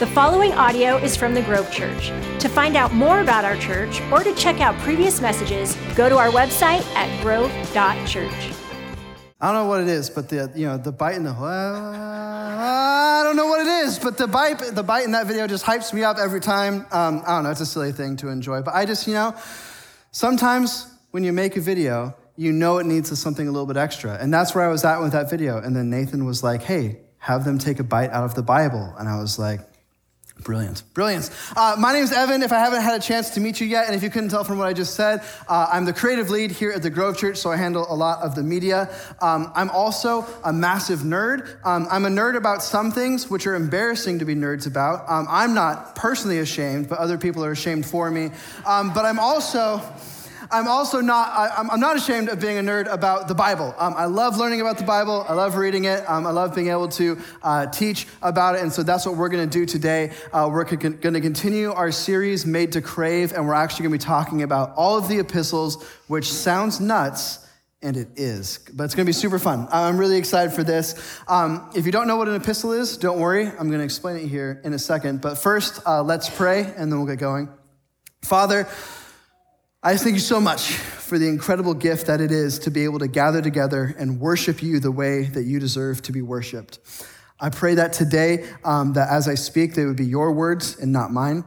The following audio is from the Grove Church. To find out more about our church or to check out previous messages, go to our website at grove.church. I don't know what it is, but the you know the bite in the uh, I don't know what it is, but the bite the bite in that video just hypes me up every time. Um, I don't know, it's a silly thing to enjoy, but I just you know sometimes when you make a video, you know it needs something a little bit extra, and that's where I was at with that video. And then Nathan was like, "Hey, have them take a bite out of the Bible," and I was like, Brilliant. Brilliant. Uh, my name is Evan. If I haven't had a chance to meet you yet, and if you couldn't tell from what I just said, uh, I'm the creative lead here at the Grove Church, so I handle a lot of the media. Um, I'm also a massive nerd. Um, I'm a nerd about some things which are embarrassing to be nerds about. Um, I'm not personally ashamed, but other people are ashamed for me. Um, but I'm also. I'm also not, I, am not ashamed of being a nerd about the Bible. Um, I love learning about the Bible. I love reading it. Um, I love being able to uh, teach about it. And so that's what we're going to do today. Uh, we're going to continue our series, Made to Crave, and we're actually going to be talking about all of the epistles, which sounds nuts. And it is, but it's gonna be super fun. I'm really excited for this. Um, if you don't know what an epistle is, don't worry. I'm gonna explain it here in a second. But first, uh, let's pray and then we'll get going. Father, I just thank you so much for the incredible gift that it is to be able to gather together and worship you the way that you deserve to be worshiped. I pray that today, um, that as I speak, they would be your words and not mine.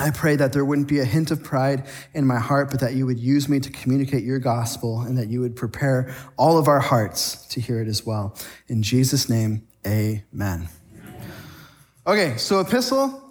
I pray that there wouldn't be a hint of pride in my heart, but that you would use me to communicate your gospel and that you would prepare all of our hearts to hear it as well. In Jesus' name, amen. Okay, so epistle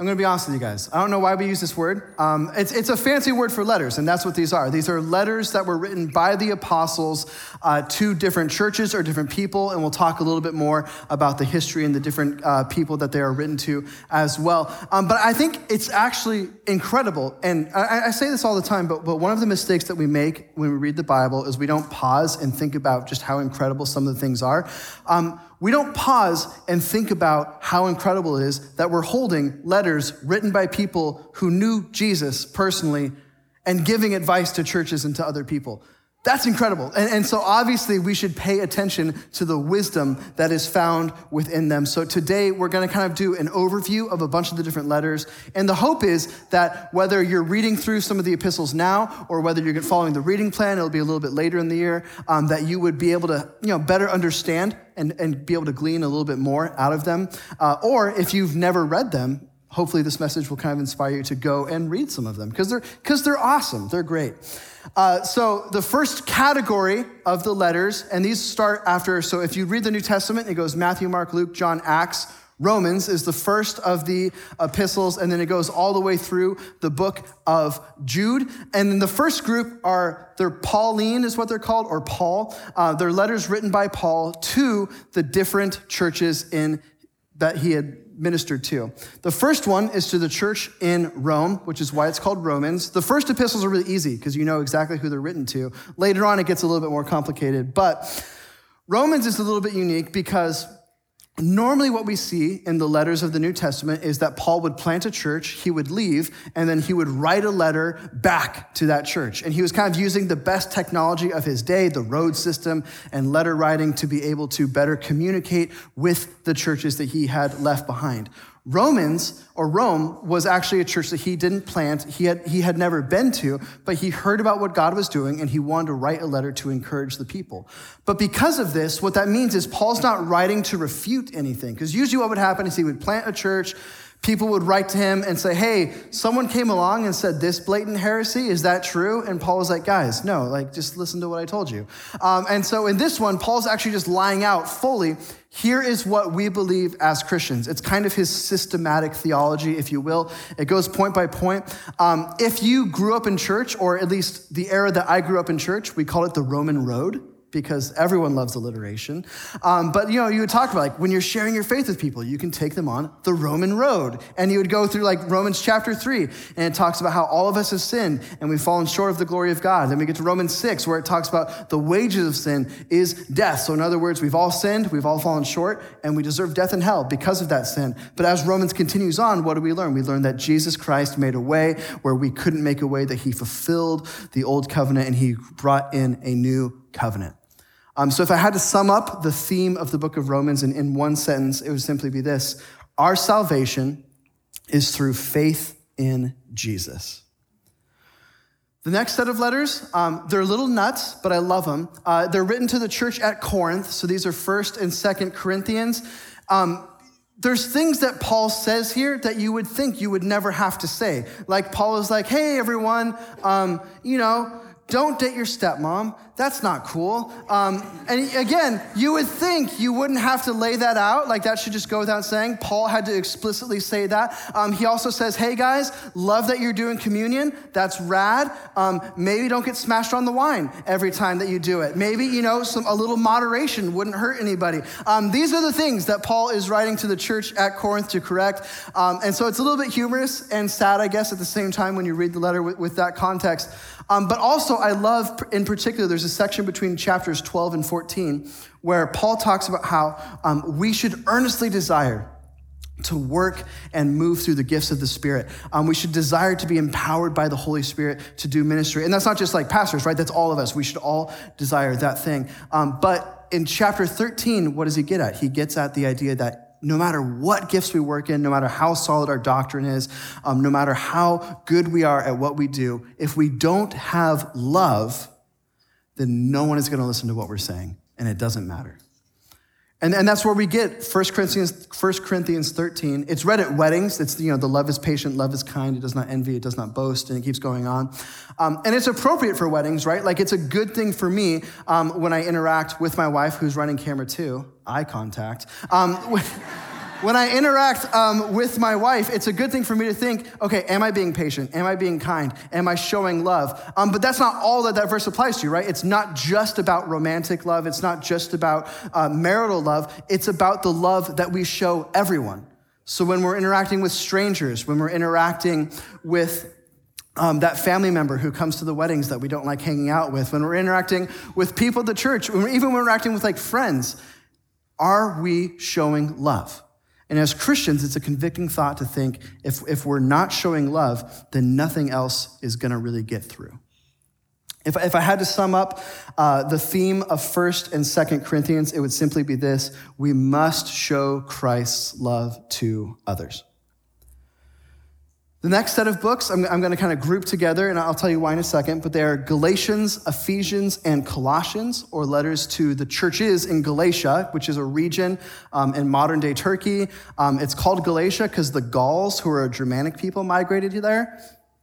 I'm going to be honest with you guys. I don't know why we use this word. Um, it's, it's a fancy word for letters, and that's what these are. These are letters that were written by the apostles uh, to different churches or different people, and we'll talk a little bit more about the history and the different uh, people that they are written to as well. Um, but I think it's actually incredible, and I, I, say this all the time, but, but one of the mistakes that we make when we read the Bible is we don't pause and think about just how incredible some of the things are. Um, we don't pause and think about how incredible it is that we're holding letters written by people who knew Jesus personally and giving advice to churches and to other people. That's incredible. And, and, so obviously we should pay attention to the wisdom that is found within them. So today we're going to kind of do an overview of a bunch of the different letters. And the hope is that whether you're reading through some of the epistles now or whether you're following the reading plan, it'll be a little bit later in the year, um, that you would be able to, you know, better understand and, and be able to glean a little bit more out of them. Uh, or if you've never read them, hopefully this message will kind of inspire you to go and read some of them because they're, because they're awesome. They're great. Uh, so the first category of the letters, and these start after, so if you read the New Testament, it goes Matthew, Mark, Luke, John, Acts, Romans is the first of the epistles, and then it goes all the way through the book of Jude. And then the first group are, they're Pauline, is what they're called, or Paul. Uh, they're letters written by Paul to the different churches in that he had ministered to. The first one is to the church in Rome, which is why it's called Romans. The first epistles are really easy because you know exactly who they're written to. Later on, it gets a little bit more complicated, but Romans is a little bit unique because Normally, what we see in the letters of the New Testament is that Paul would plant a church, he would leave, and then he would write a letter back to that church. And he was kind of using the best technology of his day, the road system and letter writing, to be able to better communicate with the churches that he had left behind. Romans or Rome was actually a church that he didn't plant, he had, he had never been to, but he heard about what God was doing and he wanted to write a letter to encourage the people. But because of this, what that means is Paul's not writing to refute anything, because usually what would happen is he would plant a church, people would write to him and say, Hey, someone came along and said this blatant heresy. Is that true? And Paul was like, Guys, no, like just listen to what I told you. Um, and so in this one, Paul's actually just lying out fully. Here is what we believe as Christians. It's kind of his systematic theology, if you will. It goes point by point. Um, if you grew up in church, or at least the era that I grew up in church, we call it the Roman Road because everyone loves alliteration. Um, but you know, you would talk about like when you're sharing your faith with people, you can take them on the Roman road. And you would go through like Romans chapter three, and it talks about how all of us have sinned and we've fallen short of the glory of God. Then we get to Romans six, where it talks about the wages of sin is death. So in other words, we've all sinned, we've all fallen short, and we deserve death and hell because of that sin. But as Romans continues on, what do we learn? We learn that Jesus Christ made a way where we couldn't make a way, that he fulfilled the old covenant and he brought in a new covenant. Um, so, if I had to sum up the theme of the book of Romans in, in one sentence, it would simply be this Our salvation is through faith in Jesus. The next set of letters, um, they're little nuts, but I love them. Uh, they're written to the church at Corinth, so these are First and Second Corinthians. Um, there's things that Paul says here that you would think you would never have to say. Like Paul is like, "Hey, everyone, um, you know, don't date your stepmom. That's not cool. Um, and again, you would think you wouldn't have to lay that out. Like that should just go without saying. Paul had to explicitly say that. Um, he also says, hey guys, love that you're doing communion. That's rad. Um, maybe don't get smashed on the wine every time that you do it. Maybe, you know, some, a little moderation wouldn't hurt anybody. Um, these are the things that Paul is writing to the church at Corinth to correct. Um, and so it's a little bit humorous and sad, I guess, at the same time when you read the letter with, with that context. Um, but also, I love in particular, there's a section between chapters 12 and 14 where Paul talks about how um, we should earnestly desire to work and move through the gifts of the Spirit. Um, we should desire to be empowered by the Holy Spirit to do ministry. And that's not just like pastors, right? That's all of us. We should all desire that thing. Um, but in chapter 13, what does he get at? He gets at the idea that no matter what gifts we work in, no matter how solid our doctrine is, um, no matter how good we are at what we do, if we don't have love, then no one is going to listen to what we're saying, and it doesn't matter. And, and that's where we get 1 Corinthians, 1 Corinthians 13. It's read at weddings. It's, you know, the love is patient, love is kind, it does not envy, it does not boast, and it keeps going on. Um, and it's appropriate for weddings, right? Like it's a good thing for me um, when I interact with my wife who's running camera two, eye contact. Um, when I interact um, with my wife, it's a good thing for me to think, okay, am I being patient? Am I being kind? Am I showing love? Um, but that's not all that that verse applies to, right? It's not just about romantic love. It's not just about uh, marital love. It's about the love that we show everyone. So when we're interacting with strangers, when we're interacting with um, that family member who comes to the weddings that we don't like hanging out with, when we're interacting with people at the church, when even when we're interacting with like friends, are we showing love? And as Christians, it's a convicting thought to think if, if we're not showing love, then nothing else is going to really get through. If, if I had to sum up uh, the theme of 1st and 2nd Corinthians, it would simply be this we must show Christ's love to others. The next set of books I'm, I'm going to kind of group together, and I'll tell you why in a second, but they are Galatians, Ephesians, and Colossians, or letters to the churches in Galatia, which is a region um, in modern day Turkey. Um, it's called Galatia because the Gauls, who are a Germanic people, migrated to there.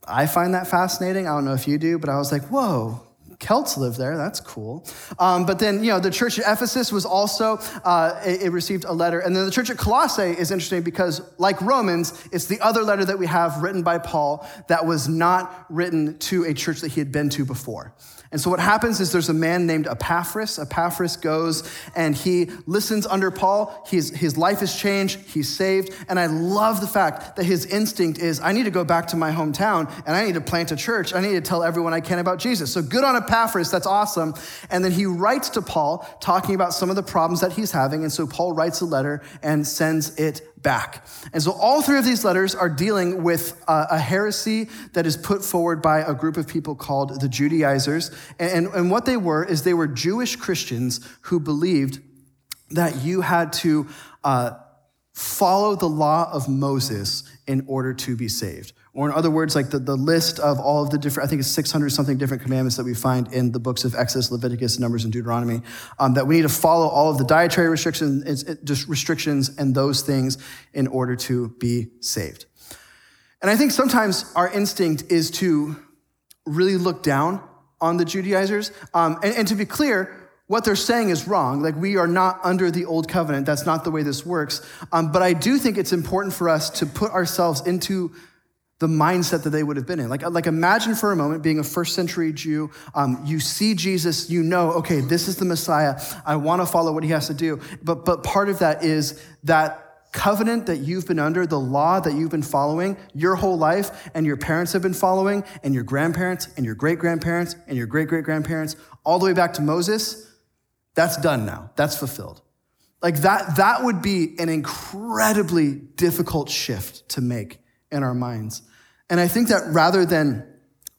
I find that fascinating. I don't know if you do, but I was like, whoa, Celts live there. That's cool. Um, but then, you know, the church at Ephesus was also, uh, it, it, received a letter. And then the church at Colossae is interesting because, like Romans, it's the other letter that we have written by Paul that was not written to a church that he had been to before. And so what happens is there's a man named Epaphras. Epaphras goes and he listens under Paul. He's, his life has changed. He's saved. And I love the fact that his instinct is, I need to go back to my hometown and I need to plant a church. I need to tell everyone I can about Jesus. So good on Epaphras. Epaphras, that's awesome. And then he writes to Paul talking about some of the problems that he's having. And so Paul writes a letter and sends it back. And so all three of these letters are dealing with a, a heresy that is put forward by a group of people called the Judaizers. And, and what they were is they were Jewish Christians who believed that you had to uh, follow the law of Moses in order to be saved. Or in other words, like the, the list of all of the different, I think it's 600 something different commandments that we find in the books of Exodus, Leviticus, Numbers, and Deuteronomy, um, that we need to follow all of the dietary restrictions, just restrictions and those things in order to be saved. And I think sometimes our instinct is to really look down on the Judaizers. Um, and, and to be clear, what they're saying is wrong. Like, we are not under the old covenant. That's not the way this works. Um, but I do think it's important for us to put ourselves into the mindset that they would have been in. Like, like imagine for a moment being a first century Jew. Um, you see Jesus, you know, okay, this is the Messiah. I want to follow what he has to do. But, but part of that is that covenant that you've been under, the law that you've been following your whole life, and your parents have been following, and your grandparents, and your great grandparents, and your great great grandparents, all the way back to Moses, that's done now. That's fulfilled. Like that, that would be an incredibly difficult shift to make in our minds. And I think that rather than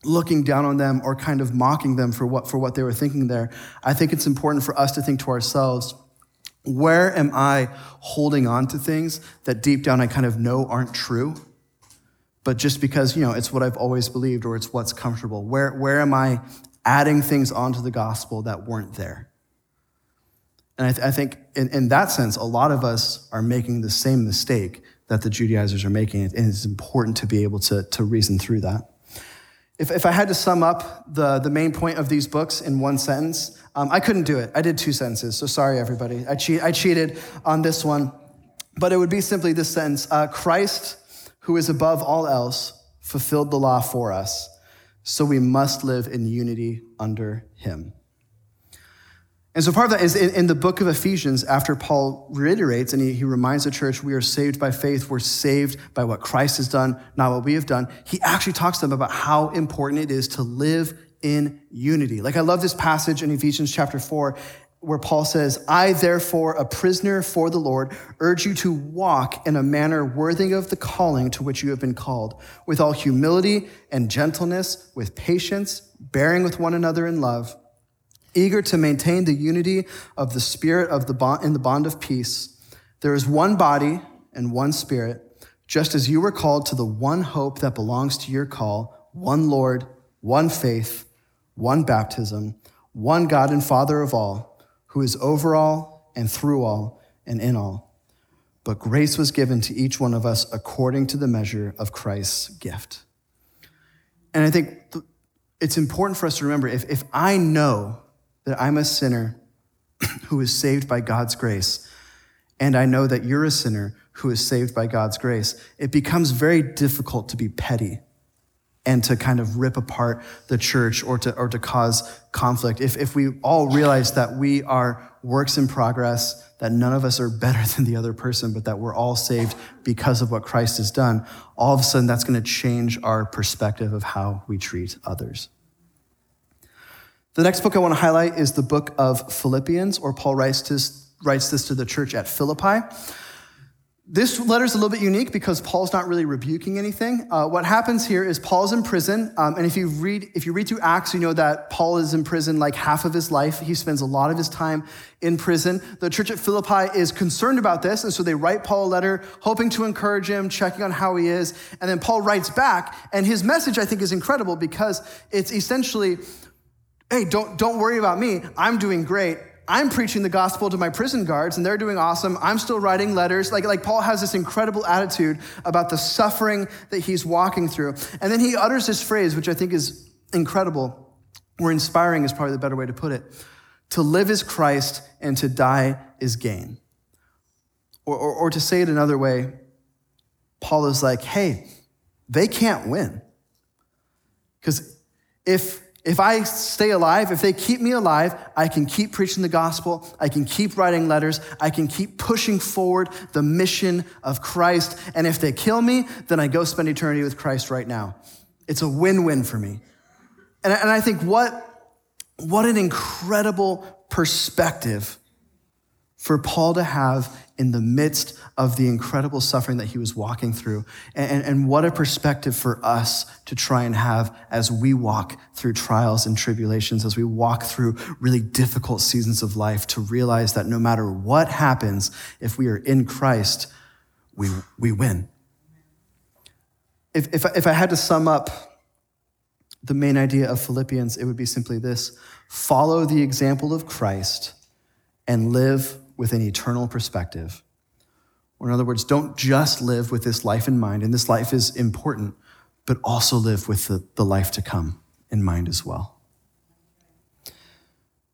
looking down on them or kind of mocking them for what, for what they were thinking there, I think it's important for us to think to ourselves, Where am I holding on to things that deep down I kind of know aren't true? But just because, you know, it's what I've always believed or it's what's comfortable. Where, where am I adding things onto the gospel that weren't there? And I, th- I think in, in that sense, a lot of us are making the same mistake that the Judaizers are making. And it's important to be able to, to reason through that. If, if I had to sum up the, the main point of these books in one sentence, um, I couldn't do it. I did two sentences, so sorry, everybody. I, cheat, I cheated on this one. But it would be simply this sentence uh, Christ, who is above all else, fulfilled the law for us, so we must live in unity under him. And so part of that is in, in, the book of Ephesians, after Paul reiterates and he, he reminds the church, we are saved by faith, we're saved by what Christ has done, not what we have done. He actually talks to them about how important it is to live in unity. Like I love this passage in Ephesians chapter 4 where Paul says, I therefore, a prisoner for the Lord, urge you to walk in a manner worthy of the calling to which you have been called, with all humility and gentleness, with patience, bearing with one another in love eager to maintain the unity of the spirit of the bond, in the bond of peace. There is one body and one spirit, just as you were called to the one hope that belongs to your call, one Lord, one faith, one baptism, one God and Father of all, who is over all and through all and in all. But grace was given to each one of us according to the measure of Christ's gift. And I think it's important for us to remember if, if I know that I'm a sinner who is saved by God's grace, and I know that you're a sinner who is saved by God's grace, it becomes very difficult to be petty and to kind of rip apart the church or to, or to cause conflict. If, if we all realize that we are works in progress, that none of us are better than the other person, but that we're all saved because of what Christ has done, all of a sudden that's going to change our perspective of how we treat others. The next book I want to highlight is the book of Philippians, or Paul writes this, writes this to the church at Philippi. This letter is a little bit unique because Paul's not really rebuking anything. Uh, what happens here is Paul's in prison, um, and if you read if you read through Acts, you know that Paul is in prison like half of his life. He spends a lot of his time in prison. The church at Philippi is concerned about this, and so they write Paul a letter, hoping to encourage him, checking on how he is, and then Paul writes back, and his message I think is incredible because it's essentially hey, don't, don't worry about me. I'm doing great. I'm preaching the gospel to my prison guards and they're doing awesome. I'm still writing letters. Like, like Paul has this incredible attitude about the suffering that he's walking through. And then he utters this phrase, which I think is incredible, or inspiring is probably the better way to put it. To live is Christ and to die is gain. Or, or, or to say it another way, Paul is like, hey, they can't win. Because if if I stay alive, if they keep me alive, I can keep preaching the gospel. I can keep writing letters. I can keep pushing forward the mission of Christ. And if they kill me, then I go spend eternity with Christ right now. It's a win win for me. And, and I think what, what an incredible perspective for Paul to have in the midst of the incredible suffering that he was walking through. And, and, what a perspective for us to try and have as we walk through trials and tribulations, as we walk through really difficult seasons of life, to realize that no matter what happens, if we are in Christ, we, we win. If, if, if I had to sum up the main idea of Philippians, it would be simply this follow the example of Christ and live with an eternal perspective or, in other words, don't just live with this life in mind, and this life is important, but also live with the, the life to come in mind as well.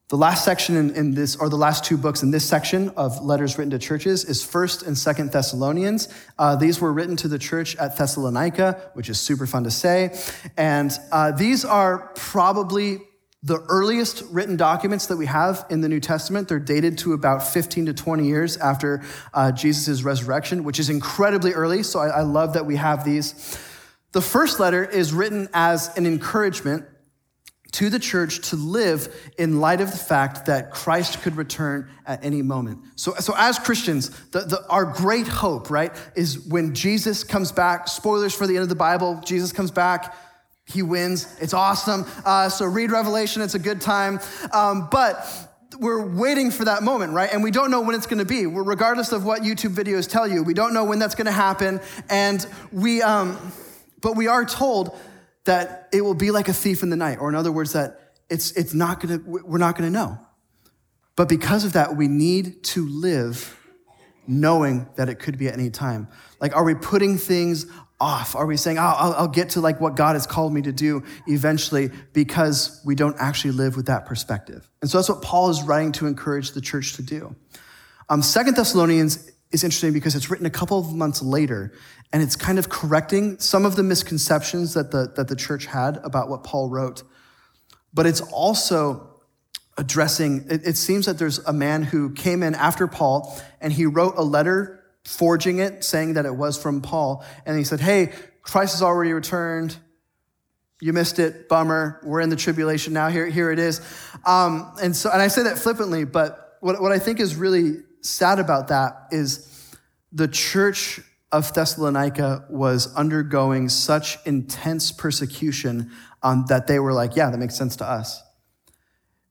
The last section in, in, this, or the last two books in this section of letters written to churches is 1st and 2nd Thessalonians. Uh, these were written to the church at Thessalonica, which is super fun to say. And uh, these are probably the earliest written documents that we have in the New Testament, they're dated to about 15 to 20 years after uh, Jesus' resurrection, which is incredibly early. So I, I love that we have these. The first letter is written as an encouragement to the church to live in light of the fact that Christ could return at any moment. So, so as Christians, the, the, our great hope, right, is when Jesus comes back. Spoilers for the end of the Bible Jesus comes back he wins. It's awesome. Uh, so read Revelation, it's a good time. Um, but we're waiting for that moment, right? And we don't know when it's going to be. We're, regardless of what YouTube videos tell you, we don't know when that's going to happen. And we, um, but we are told that it will be like a thief in the night, or in other words, that it's, it's not going to, we're not going to know. But because of that, we need to live knowing that it could be at any time. Like, are we putting things off? Are we saying, oh, I'll, I'll, get to like what God has called me to do eventually because we don't actually live with that perspective? And so that's what Paul is writing to encourage the church to do. Um, Second Thessalonians is interesting because it's written a couple of months later and it's kind of correcting some of the misconceptions that the, that the church had about what Paul wrote. But it's also addressing, it, it seems that there's a man who came in after Paul and he wrote a letter forging it, saying that it was from Paul. And he said, Hey, Christ has already returned. You missed it. Bummer. We're in the tribulation now. Here, here it is. Um, and so, and I say that flippantly, but what, what I think is really sad about that is the church of Thessalonica was undergoing such intense persecution um, that they were like, yeah, that makes sense to us.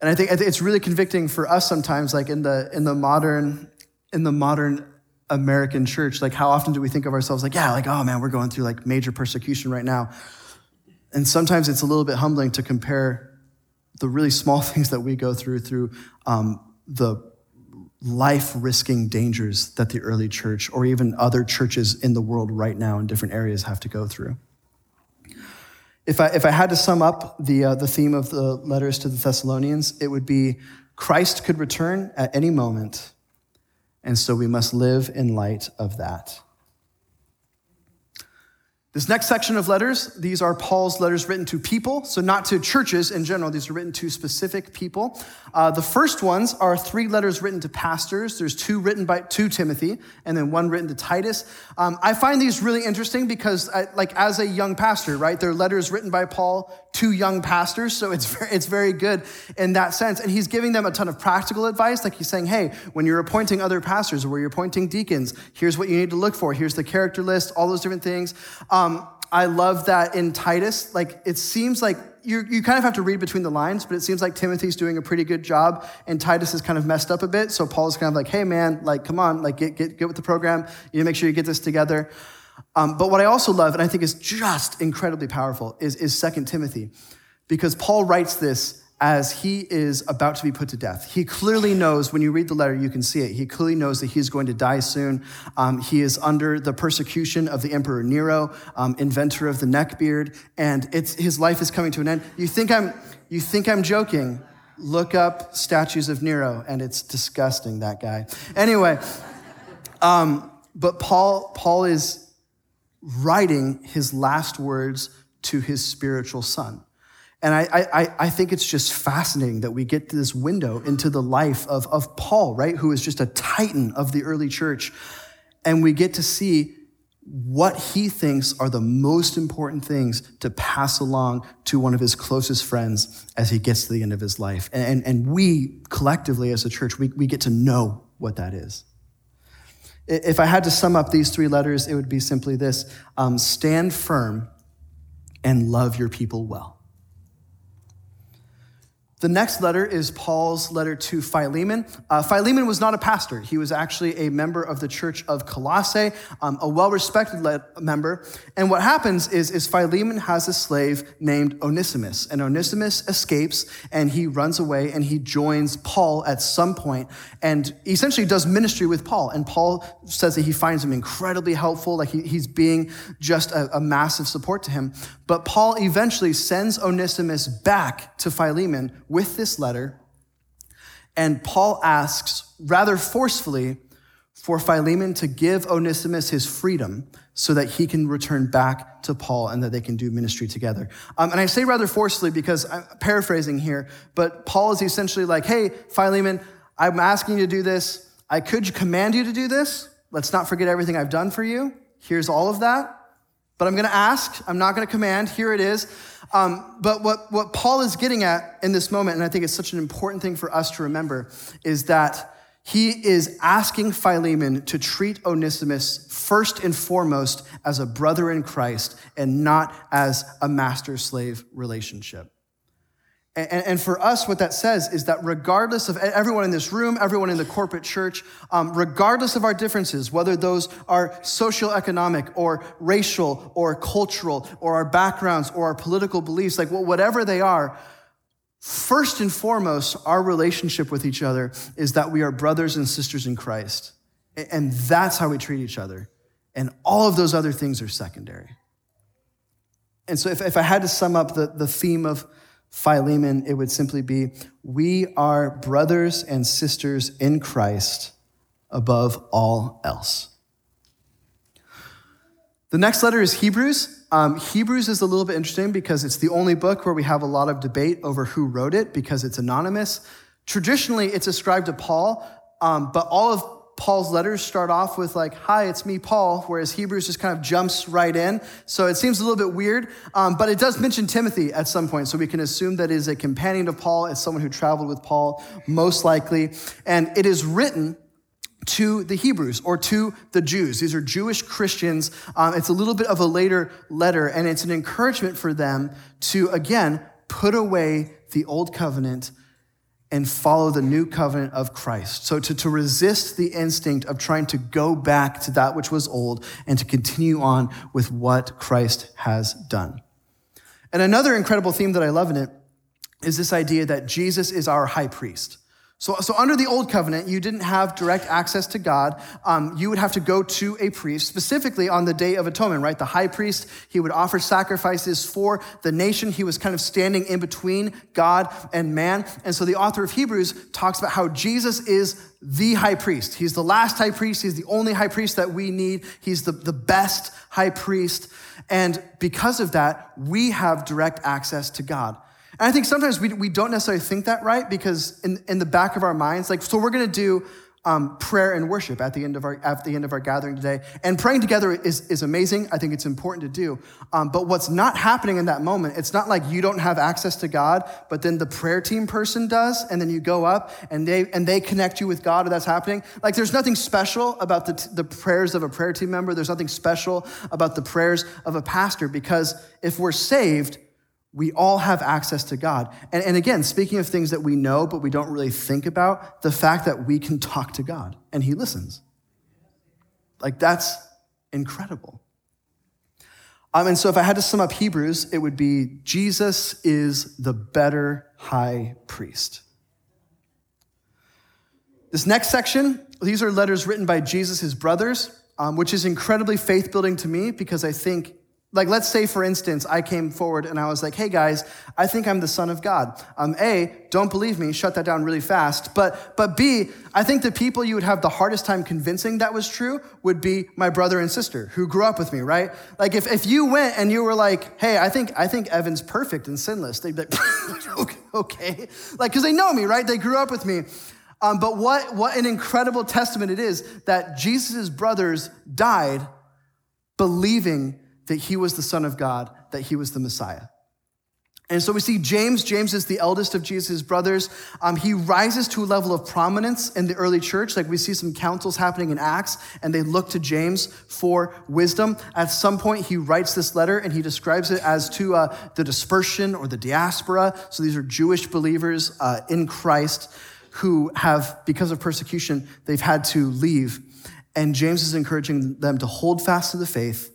And I think, it's really convicting for us sometimes, like in the in the modern in the modern American church. Like, how often do we think of ourselves like, yeah, like, oh man, we're going through like major persecution right now. And sometimes it's a little bit humbling to compare the really small things that we go through through um, the life risking dangers that the early church or even other churches in the world right now in different areas have to go through. If I, if I had to sum up the, uh, the theme of the letters to the Thessalonians, it would be Christ could return at any moment, and so we must live in light of that. This next section of letters, these are Paul's letters written to people, so not to churches in general. These are written to specific people. Uh, the first ones are three letters written to pastors. There's two written by to Timothy, and then one written to Titus. Um, I find these really interesting because, I, like, as a young pastor, right, they're letters written by Paul to young pastors, so it's very, it's very good in that sense. And he's giving them a ton of practical advice, like he's saying, "Hey, when you're appointing other pastors or where you're appointing deacons, here's what you need to look for. Here's the character list, all those different things." Um, um, I love that in Titus, like it seems like you, you kind of have to read between the lines, but it seems like Timothy's doing a pretty good job and Titus is kind of messed up a bit. So Paul's kind of like, hey man, like, come on, like get, get, get with the program. You need to make sure you get this together. Um, but what I also love, and I think is just incredibly powerful, is, is 2 Timothy. Because Paul writes this as he is about to be put to death. He clearly knows, when you read the letter, you can see it. He clearly knows that he's going to die soon. Um, he is under the persecution of the Emperor Nero, um, inventor of the neckbeard, and it's, his life is coming to an end. You think I'm, you think I'm joking? Look up statues of Nero, and it's disgusting, that guy. Anyway, um, but Paul, Paul is writing his last words to his spiritual son. And I, I, I think it's just fascinating that we get this window into the life of, of Paul, right? Who is just a titan of the early church. And we get to see what he thinks are the most important things to pass along to one of his closest friends as he gets to the end of his life. And, and we collectively as a church, we, we get to know what that is. If I had to sum up these three letters, it would be simply this um, stand firm and love your people well. The next letter is Paul's letter to Philemon. Uh, Philemon was not a pastor. He was actually a member of the church of Colossae, um, a well respected member. And what happens is, is Philemon has a slave named Onesimus. And Onesimus escapes and he runs away and he joins Paul at some point and essentially does ministry with Paul. And Paul says that he finds him incredibly helpful, like he, he's being just a, a massive support to him. But Paul eventually sends Onesimus back to Philemon with this letter. And Paul asks rather forcefully for Philemon to give Onesimus his freedom so that he can return back to Paul and that they can do ministry together. Um, and I say rather forcefully because I'm paraphrasing here, but Paul is essentially like, hey, Philemon, I'm asking you to do this. I could command you to do this. Let's not forget everything I've done for you. Here's all of that. But I'm going to ask, I'm not going to command. Here it is. Um, but what, what Paul is getting at in this moment, and I think it's such an important thing for us to remember, is that he is asking Philemon to treat Onesimus first and foremost as a brother in Christ and not as a master slave relationship. And, and, for us, what that says is that regardless of everyone in this room, everyone in the corporate church, um, regardless of our differences, whether those are socioeconomic or racial or cultural or our backgrounds or our political beliefs, like whatever they are, first and foremost, our relationship with each other is that we are brothers and sisters in Christ. And that's how we treat each other. And all of those other things are secondary. And so if, if I had to sum up the, the theme of Philemon, it would simply be We are brothers and sisters in Christ above all else. The next letter is Hebrews. Um, Hebrews is a little bit interesting because it's the only book where we have a lot of debate over who wrote it because it's anonymous. Traditionally, it's ascribed to Paul, um, but all of Paul's letters start off with like, "Hi, it's me, Paul," whereas Hebrews just kind of jumps right in. So it seems a little bit weird, um, but it does mention Timothy at some point, so we can assume that is a companion of Paul, it's someone who traveled with Paul, most likely, and it is written to the Hebrews or to the Jews. These are Jewish Christians. Um, it's a little bit of a later letter, and it's an encouragement for them to again put away the old covenant and follow the new covenant of Christ. So to, to resist the instinct of trying to go back to that which was old and to continue on with what Christ has done. And another incredible theme that I love in it is this idea that Jesus is our high priest. So, so under the old covenant, you didn't have direct access to God. Um, you would have to go to a priest, specifically on the Day of Atonement, right? The high priest, he would offer sacrifices for the nation. He was kind of standing in between God and man. And so the author of Hebrews talks about how Jesus is the high priest. He's the last high priest. He's the only high priest that we need. He's the, the best high priest. And because of that, we have direct access to God. And I think sometimes we, we don't necessarily think that right because in, in the back of our minds, like, so we're going to do um, prayer and worship at the end of our at the end of our gathering today. And praying together is, is amazing. I think it's important to do. Um, but what's not happening in that moment, it's not like you don't have access to God, but then the prayer team person does, and then you go up and they and they connect you with God, and that's happening. Like there's nothing special about the, the prayers of a prayer team member. There's nothing special about the prayers of a pastor because if we're saved, we all have access to God. And, and again, speaking of things that we know but we don't really think about, the fact that we can talk to God and He listens. Like, that's incredible. Um, and so, if I had to sum up Hebrews, it would be Jesus is the better high priest. This next section, these are letters written by Jesus' brothers, um, which is incredibly faith building to me because I think like, let's say, for instance, I came forward and I was like, hey guys, I think I'm the son of God. Um, A, don't believe me, shut that down really fast. But, but B, I think the people you would have the hardest time convincing that was true would be my brother and sister who grew up with me, right? Like, if, if you went and you were like, hey, I think, I think Evan's perfect and sinless, they'd be like, okay. Like, because they know me, right? They grew up with me. Um, but what, what an incredible testament it is that Jesus' brothers died believing that he was the Son of God, that he was the Messiah. And so we see James. James is the eldest of Jesus' brothers. Um, he rises to a level of prominence in the early church. Like we see some councils happening in Acts, and they look to James for wisdom. At some point, he writes this letter and he describes it as to uh, the dispersion or the diaspora. So these are Jewish believers uh, in Christ who have, because of persecution, they've had to leave. And James is encouraging them to hold fast to the faith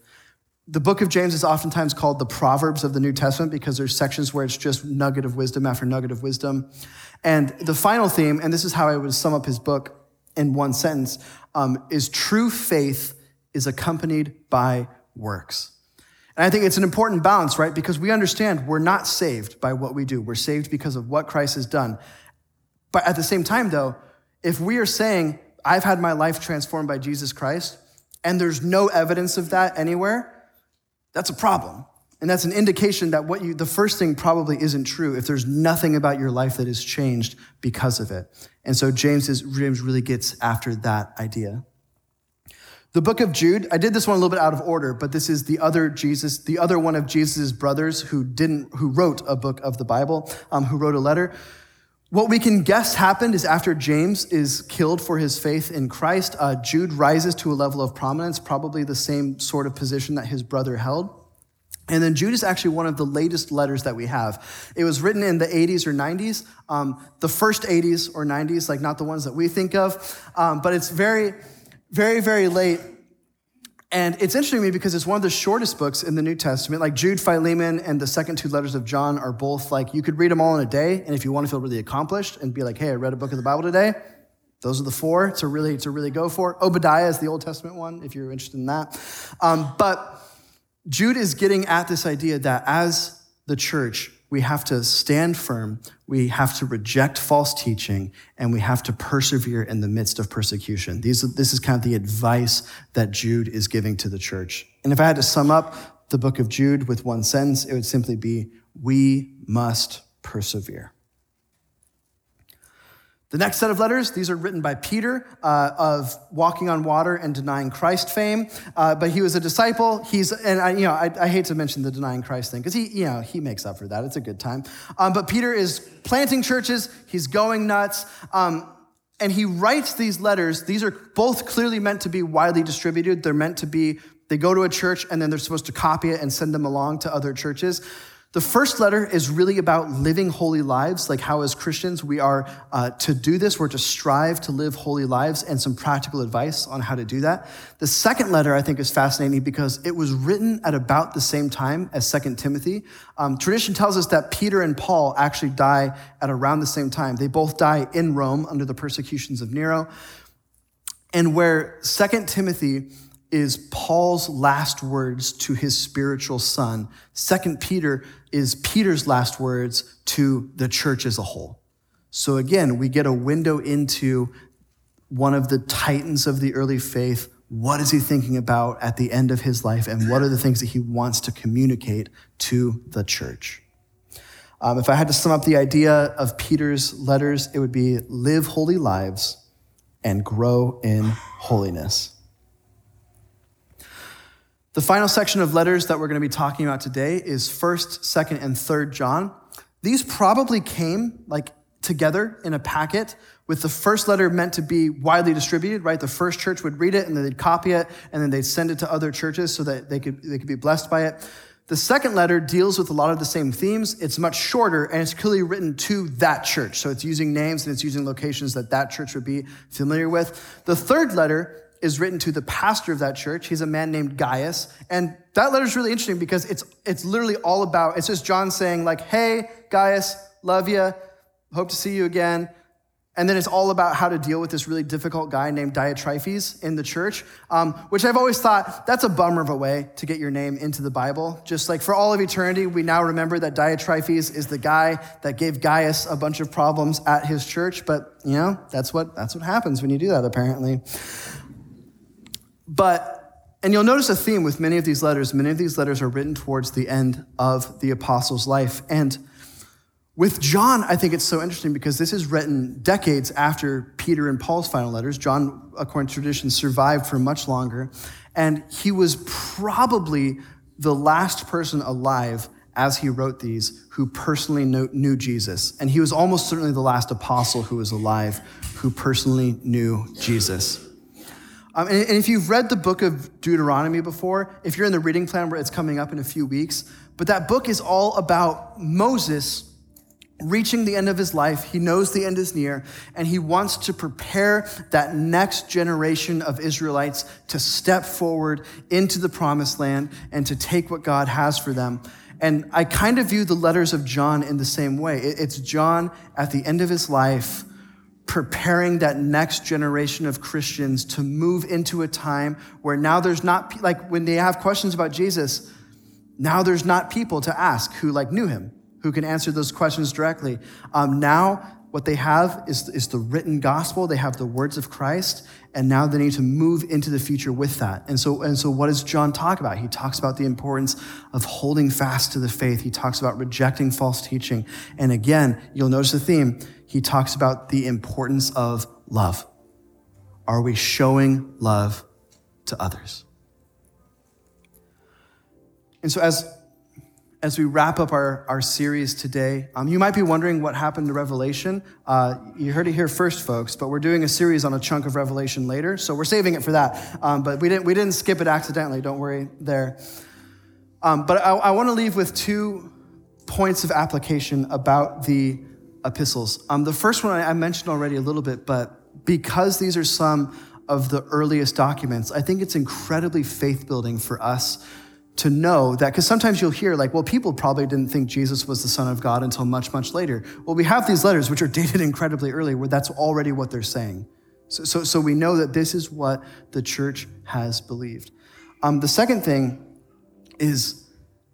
the book of James is oftentimes called the Proverbs of the New Testament because there's sections where it's just nugget of wisdom after nugget of wisdom. And the final theme, and this is how I would sum up his book in one sentence, um, is true faith is accompanied by works. And I think it's an important balance, right? Because we understand we're not saved by what we do. We're saved because of what Christ has done. But at the same time, though, if we are saying, I've had my life transformed by Jesus Christ, and there's no evidence of that anywhere, that's a problem. And that's an indication that what you, the first thing probably isn't true if there's nothing about your life that has changed because of it. And so James, is, James really gets after that idea. The book of Jude, I did this one a little bit out of order, but this is the other Jesus, the other one of Jesus' brothers who didn't, who wrote a book of the Bible, um, who wrote a letter. What we can guess happened is after James is killed for his faith in Christ, uh, Jude rises to a level of prominence, probably the same sort of position that his brother held. And then Jude is actually one of the latest letters that we have. It was written in the 80s or 90s, um, the first 80s or 90s, like not the ones that we think of, um, but it's very, very, very late. And it's interesting to me because it's one of the shortest books in the New Testament. Like Jude, Philemon, and the second two letters of John are both like, you could read them all in a day. And if you want to feel really accomplished and be like, hey, I read a book of the Bible today, those are the four to really, to really go for. Obadiah is the Old Testament one, if you're interested in that. Um, but Jude is getting at this idea that as the church, we have to stand firm, we have to reject false teaching, and we have to persevere in the midst of persecution. These, this is kind of the advice that Jude is giving to the church. And if I had to sum up the book of Jude with one sentence, it would simply be We must persevere. The next set of letters, these are written by Peter uh, of walking on water and denying Christ fame. Uh, but he was a disciple. He's, and I, you know, I, I hate to mention the denying Christ thing because he, you know, he makes up for that. It's a good time. Um, but Peter is planting churches. He's going nuts. Um, and he writes these letters. These are both clearly meant to be widely distributed. They're meant to be, they go to a church and then they're supposed to copy it and send them along to other churches. The first letter is really about living holy lives, like how as Christians we are uh, to do this, we're to strive to live holy lives, and some practical advice on how to do that. The second letter I think is fascinating because it was written at about the same time as Second Timothy. Um, tradition tells us that Peter and Paul actually die at around the same time. They both die in Rome under the persecutions of Nero. And where Second Timothy is Paul's last words to his spiritual son. Second Peter is Peter's last words to the church as a whole. So again, we get a window into one of the titans of the early faith. What is he thinking about at the end of his life? And what are the things that he wants to communicate to the church? Um, if I had to sum up the idea of Peter's letters, it would be live holy lives and grow in holiness. The final section of letters that we're going to be talking about today is 1st, 2nd, and 3rd John. These probably came like together in a packet with the first letter meant to be widely distributed, right? The first church would read it and then they'd copy it and then they'd send it to other churches so that they could, they could be blessed by it. The second letter deals with a lot of the same themes. It's much shorter and it's clearly written to that church. So it's using names and it's using locations that that church would be familiar with. The third letter is written to the pastor of that church. He's a man named Gaius. And that letter is really interesting because it's, it's literally all about, it's just John saying, like, hey, Gaius, love you, hope to see you again. And then it's all about how to deal with this really difficult guy named Diotrephes in the church, um, which I've always thought that's a bummer of a way to get your name into the Bible. Just like for all of eternity, we now remember that Diotrephes is the guy that gave Gaius a bunch of problems at his church. But you know, that's what that's what happens when you do that, apparently. But, and you'll notice a theme with many of these letters. Many of these letters are written towards the end of the apostle's life. And with John, I think it's so interesting because this is written decades after Peter and Paul's final letters. John, according to tradition, survived for much longer. And he was probably the last person alive as he wrote these who personally knew Jesus. And he was almost certainly the last apostle who was alive who personally knew Jesus. Um, and, and if you've read the book of Deuteronomy before, if you're in the reading plan where it's coming up in a few weeks, but that book is all about Moses reaching the end of his life. He knows the end is near, and he wants to prepare that next generation of Israelites to step forward into the promised land and to take what God has for them. And I kind of view the letters of John in the same way. It's John at the end of his life preparing that next generation of Christians to move into a time where now there's not, like when they have questions about Jesus, now there's not people to ask who like knew him, who can answer those questions directly. Um, now what they have is, is the written gospel. They have the words of Christ, and now they need to move into the future with that. And so, and so what does John talk about? He talks about the importance of holding fast to the faith. He talks about rejecting false teaching. And again, you'll notice the theme he talks about the importance of love. Are we showing love to others? And so, as, as we wrap up our, our series today, um, you might be wondering what happened to Revelation. Uh, you heard it here first, folks, but we're doing a series on a chunk of Revelation later, so we're saving it for that. Um, but we didn't, we didn't skip it accidentally, don't worry there. Um, but I, I want to leave with two points of application about the epistles. Um, the first one I mentioned already a little bit, but because these are some of the earliest documents, I think it's incredibly faith building for us to know that, because sometimes you'll hear, like, well, people probably didn't think Jesus was the Son of God until much, much later. Well, we have these letters, which are dated incredibly early, where that's already what they're saying. So, so, so we know that this is what the church has believed. Um, the second thing is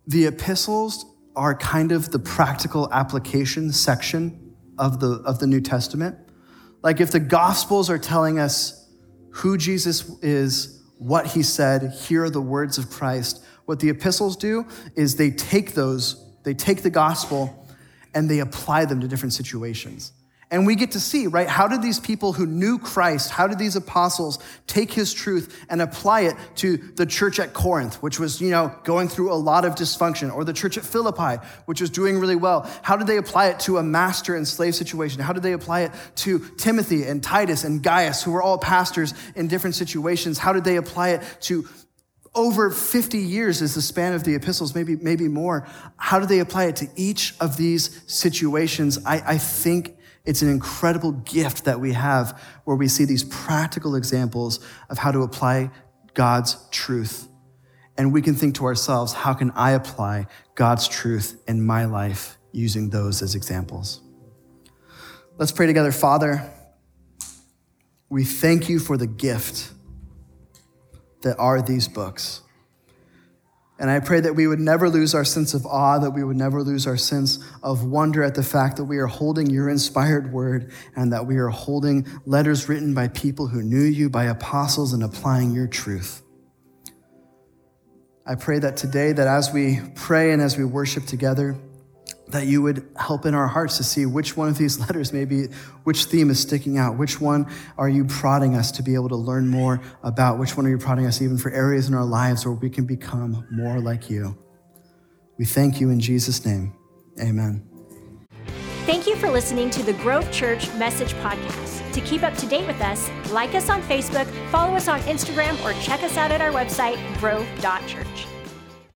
the epistles are kind of the practical application section of the, of the New Testament. Like if the Gospels are telling us who Jesus is, what he said, here are the words of Christ, what the epistles do is they take those, they take the gospel and they apply them to different situations. And we get to see, right? How did these people who knew Christ, how did these apostles take his truth and apply it to the church at Corinth, which was, you know, going through a lot of dysfunction, or the church at Philippi, which was doing really well? How did they apply it to a master and slave situation? How did they apply it to Timothy and Titus and Gaius, who were all pastors in different situations? How did they apply it to over 50 years is the span of the epistles, maybe, maybe more. How do they apply it to each of these situations? I, I think it's an incredible gift that we have where we see these practical examples of how to apply God's truth. And we can think to ourselves, how can I apply God's truth in my life using those as examples? Let's pray together. Father, we thank you for the gift that are these books. And I pray that we would never lose our sense of awe, that we would never lose our sense of wonder at the fact that we are holding your inspired word and that we are holding letters written by people who knew you, by apostles, and applying your truth. I pray that today, that as we pray and as we worship together, that you would help in our hearts to see which one of these letters, maybe which theme is sticking out, which one are you prodding us to be able to learn more about, which one are you prodding us even for areas in our lives where we can become more like you. We thank you in Jesus' name. Amen. Thank you for listening to the Grove Church Message Podcast. To keep up to date with us, like us on Facebook, follow us on Instagram, or check us out at our website, grove.church.